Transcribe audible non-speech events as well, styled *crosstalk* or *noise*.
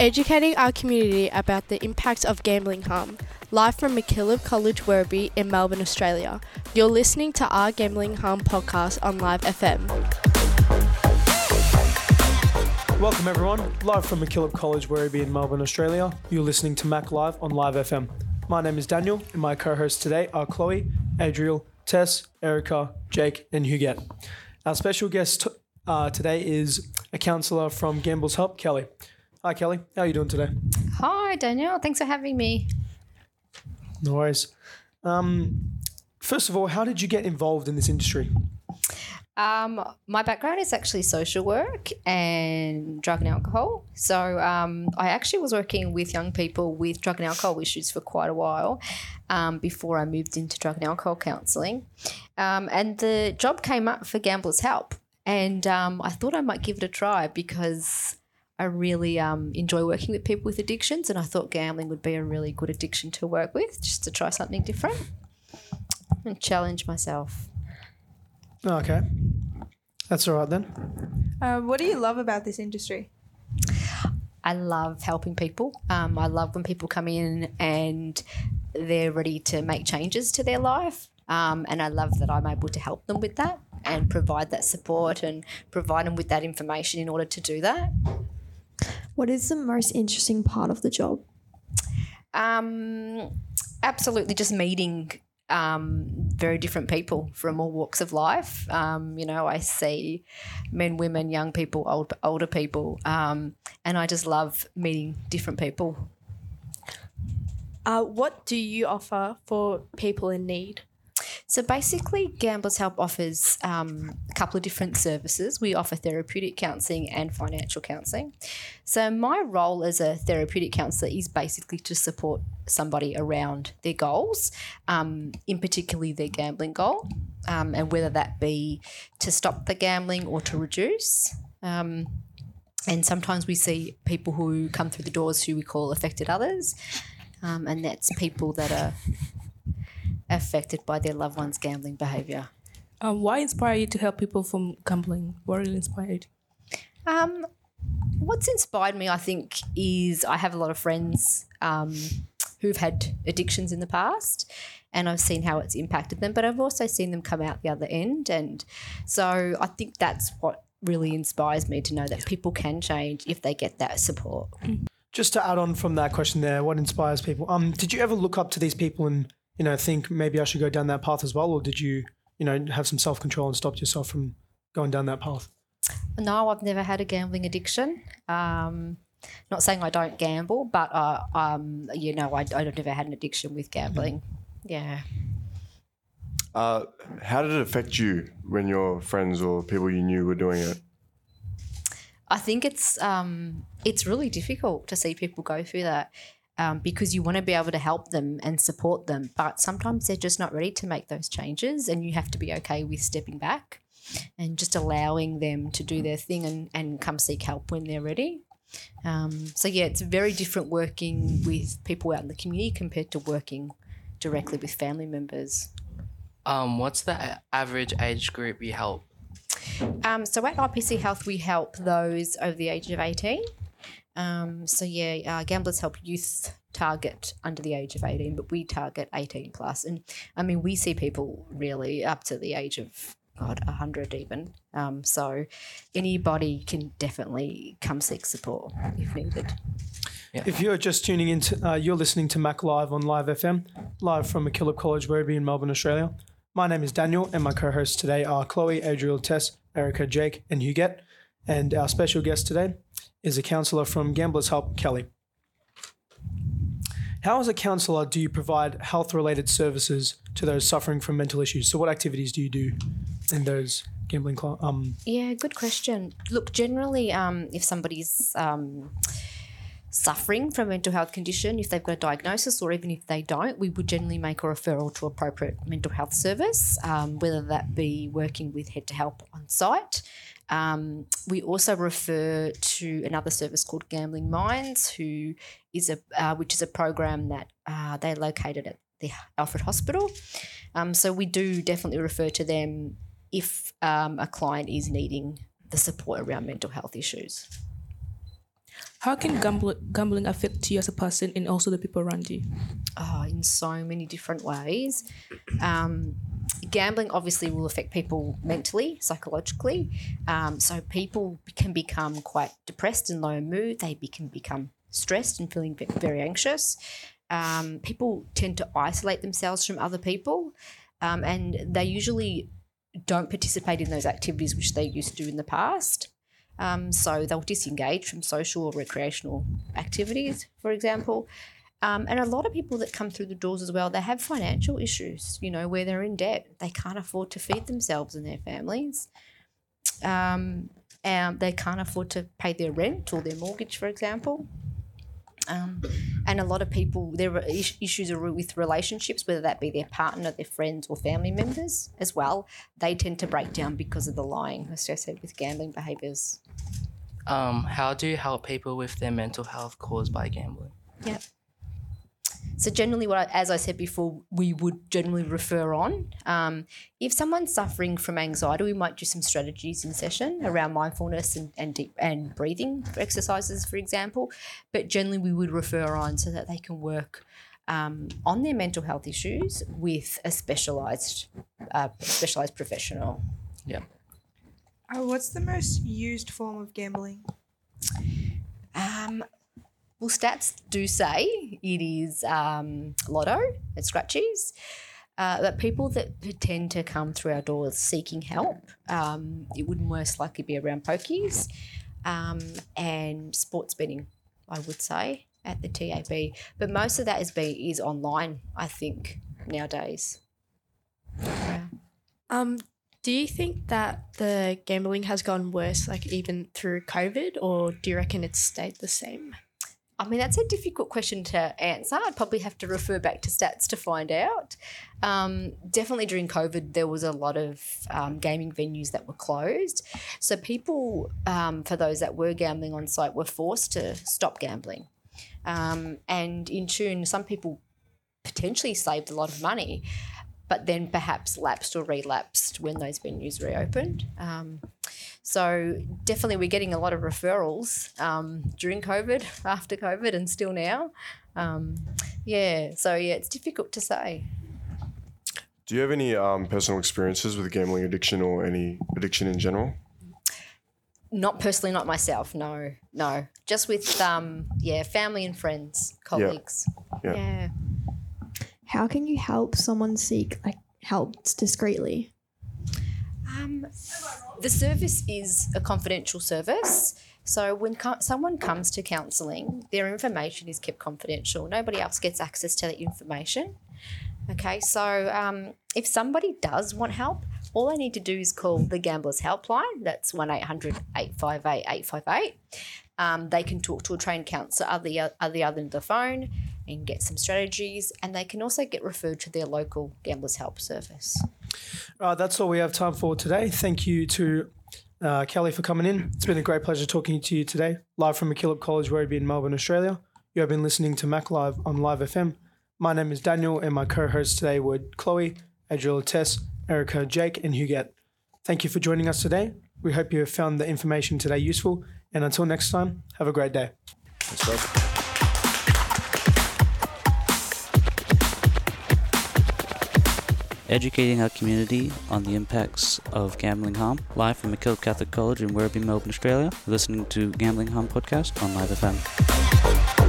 educating our community about the impacts of gambling harm. Live from MacKillop College Werribee in Melbourne, Australia. You're listening to our Gambling Harm podcast on Live FM. Welcome everyone, live from MacKillop College Werribee in Melbourne, Australia. You're listening to Mac Live on Live FM. My name is Daniel, and my co-hosts today are Chloe, Adriel, Tess, Erica, Jake, and Huguette. Our special guest uh, today is a counsellor from Gamblers Help, Kelly. Hi, Kelly. How are you doing today? Hi, Daniel. Thanks for having me. No worries. Um, first of all, how did you get involved in this industry? Um, my background is actually social work and drug and alcohol. So um, I actually was working with young people with drug and alcohol issues for quite a while um, before I moved into drug and alcohol counselling. Um, and the job came up for Gamblers Help. And um, I thought I might give it a try because I really um, enjoy working with people with addictions. And I thought gambling would be a really good addiction to work with just to try something different and challenge myself. Okay. That's all right then. Uh, what do you love about this industry? I love helping people. Um, I love when people come in and they're ready to make changes to their life. Um, and I love that I'm able to help them with that and provide that support and provide them with that information in order to do that. What is the most interesting part of the job? Um, absolutely, just meeting um, very different people from all walks of life. Um, you know, I see men, women, young people, old, older people, um, and I just love meeting different people. Uh, what do you offer for people in need? So basically, Gamblers Help offers um, a couple of different services. We offer therapeutic counselling and financial counselling. So my role as a therapeutic counsellor is basically to support somebody around their goals, um, in particularly their gambling goal, um, and whether that be to stop the gambling or to reduce. Um, and sometimes we see people who come through the doors who we call affected others, um, and that's people that are affected by their loved ones' gambling behaviour. Um, why inspire you to help people from gambling? What really inspired? Um, what's inspired me, I think, is I have a lot of friends um, who've had addictions in the past, and I've seen how it's impacted them. But I've also seen them come out the other end, and so I think that's what really inspires me to know that people can change if they get that support. Just to add on from that question there, what inspires people? Um, did you ever look up to these people and you know think maybe I should go down that path as well, or did you you know have some self control and stopped yourself from going down that path? No, I've never had a gambling addiction. Um, not saying I don't gamble, but uh, um, you know, I, I've never had an addiction with gambling. Yeah. Uh, how did it affect you when your friends or people you knew were doing it? I think it's um, it's really difficult to see people go through that um, because you want to be able to help them and support them, but sometimes they're just not ready to make those changes, and you have to be okay with stepping back and just allowing them to do their thing and, and come seek help when they're ready. Um, so yeah, it's very different working with people out in the community compared to working directly with family members. Um, what's the average age group you help? Um, so at IPC Health, we help those over the age of 18. Um, so yeah, uh, Gamblers Help Youth target under the age of 18, but we target 18 plus. And I mean, we see people really up to the age of, God, 100 even. Um, so anybody can definitely come seek support if needed. If you're just tuning in, to, uh, you're listening to Mac Live on Live FM, live from MacKillop College, Werribee in Melbourne, Australia. My name is Daniel, and my co-hosts today are Chloe, Adriel, Tess, Erica, Jake, and Huguette. And our special guest today is a counsellor from Gamblers Help, Kelly. How, as a counsellor, do you provide health-related services to those suffering from mental issues? So, what activities do you do in those gambling? Um, Yeah, good question. Look, generally, um, if somebody's um, suffering from a mental health condition, if they've got a diagnosis or even if they don't, we would generally make a referral to appropriate mental health service, um, whether that be working with Head to Help on site. Um, we also refer to another service called Gambling Minds, who is a uh, which is a program that uh, they're located at the Alfred Hospital. Um, so we do definitely refer to them if um, a client is needing the support around mental health issues. How can gambling affect you as a person and also the people around you? oh, in so many different ways. Um, gambling obviously will affect people mentally, psychologically. Um, so people can become quite depressed and low mood. They can become stressed and feeling very anxious. Um, people tend to isolate themselves from other people, um, and they usually don't participate in those activities which they used to do in the past. Um, so they'll disengage from social or recreational activities, for example. Um, and a lot of people that come through the doors as well, they have financial issues, you know, where they're in debt. They can't afford to feed themselves and their families. Um, and they can't afford to pay their rent or their mortgage, for example. Um, and a lot of people, there are issues are with relationships, whether that be their partner, their friends, or family members as well. They tend to break down because of the lying associated with gambling behaviours. Um, how do you help people with their mental health caused by gambling? Yep. So generally, what I, as I said before, we would generally refer on. Um, if someone's suffering from anxiety, we might do some strategies in session around mindfulness and and deep and breathing exercises, for example. But generally, we would refer on so that they can work um, on their mental health issues with a specialized uh, specialized professional. Yeah. Uh, what's the most used form of gambling? Um, well, stats do say it is um, lotto and scratchies. Uh, but people that tend to come through our doors seeking help, um, it would most likely be around pokies um, and sports betting, I would say, at the TAB. But most of that is be is online, I think, nowadays. Yeah. Um, do you think that the gambling has gone worse, like even through COVID, or do you reckon it's stayed the same? I mean, that's a difficult question to answer. I'd probably have to refer back to stats to find out. Um, definitely during COVID, there was a lot of um, gaming venues that were closed. So, people, um, for those that were gambling on site, were forced to stop gambling. Um, and in tune, some people potentially saved a lot of money, but then perhaps lapsed or relapsed when those venues reopened. So definitely, we're getting a lot of referrals um, during COVID, *laughs* after COVID, and still now. Um, yeah, so yeah, it's difficult to say. Do you have any um, personal experiences with gambling addiction or any addiction in general? Not personally, not myself. No, no, just with um, yeah, family and friends, colleagues. Yeah. yeah. How can you help someone seek like help discreetly? Um, the service is a confidential service. So when co- someone comes to counselling, their information is kept confidential. Nobody else gets access to that information. Okay, so um, if somebody does want help, all they need to do is call the Gamblers Helpline. That's 1 800 858 858. Um, they can talk to a trained counsellor at the, other end of the phone and get some strategies. And they can also get referred to their local Gamblers Help service. Uh, that's all we have time for today. Thank you to uh, Kelly for coming in. It's been a great pleasure talking to you today, live from MacKillop College, Werribee in Melbourne, Australia. You have been listening to Mac Live on Live FM. My name is Daniel, and my co-hosts today were Chloe, Adriela Tess, Erica, Jake, and Huguette. Thank you for joining us today. We hope you have found the information today useful, and until next time, have a great day. Educating our community on the impacts of gambling harm. Live from MacKillop Catholic College in Werribee, Melbourne, Australia. Listening to Gambling Harm Podcast on Live FM.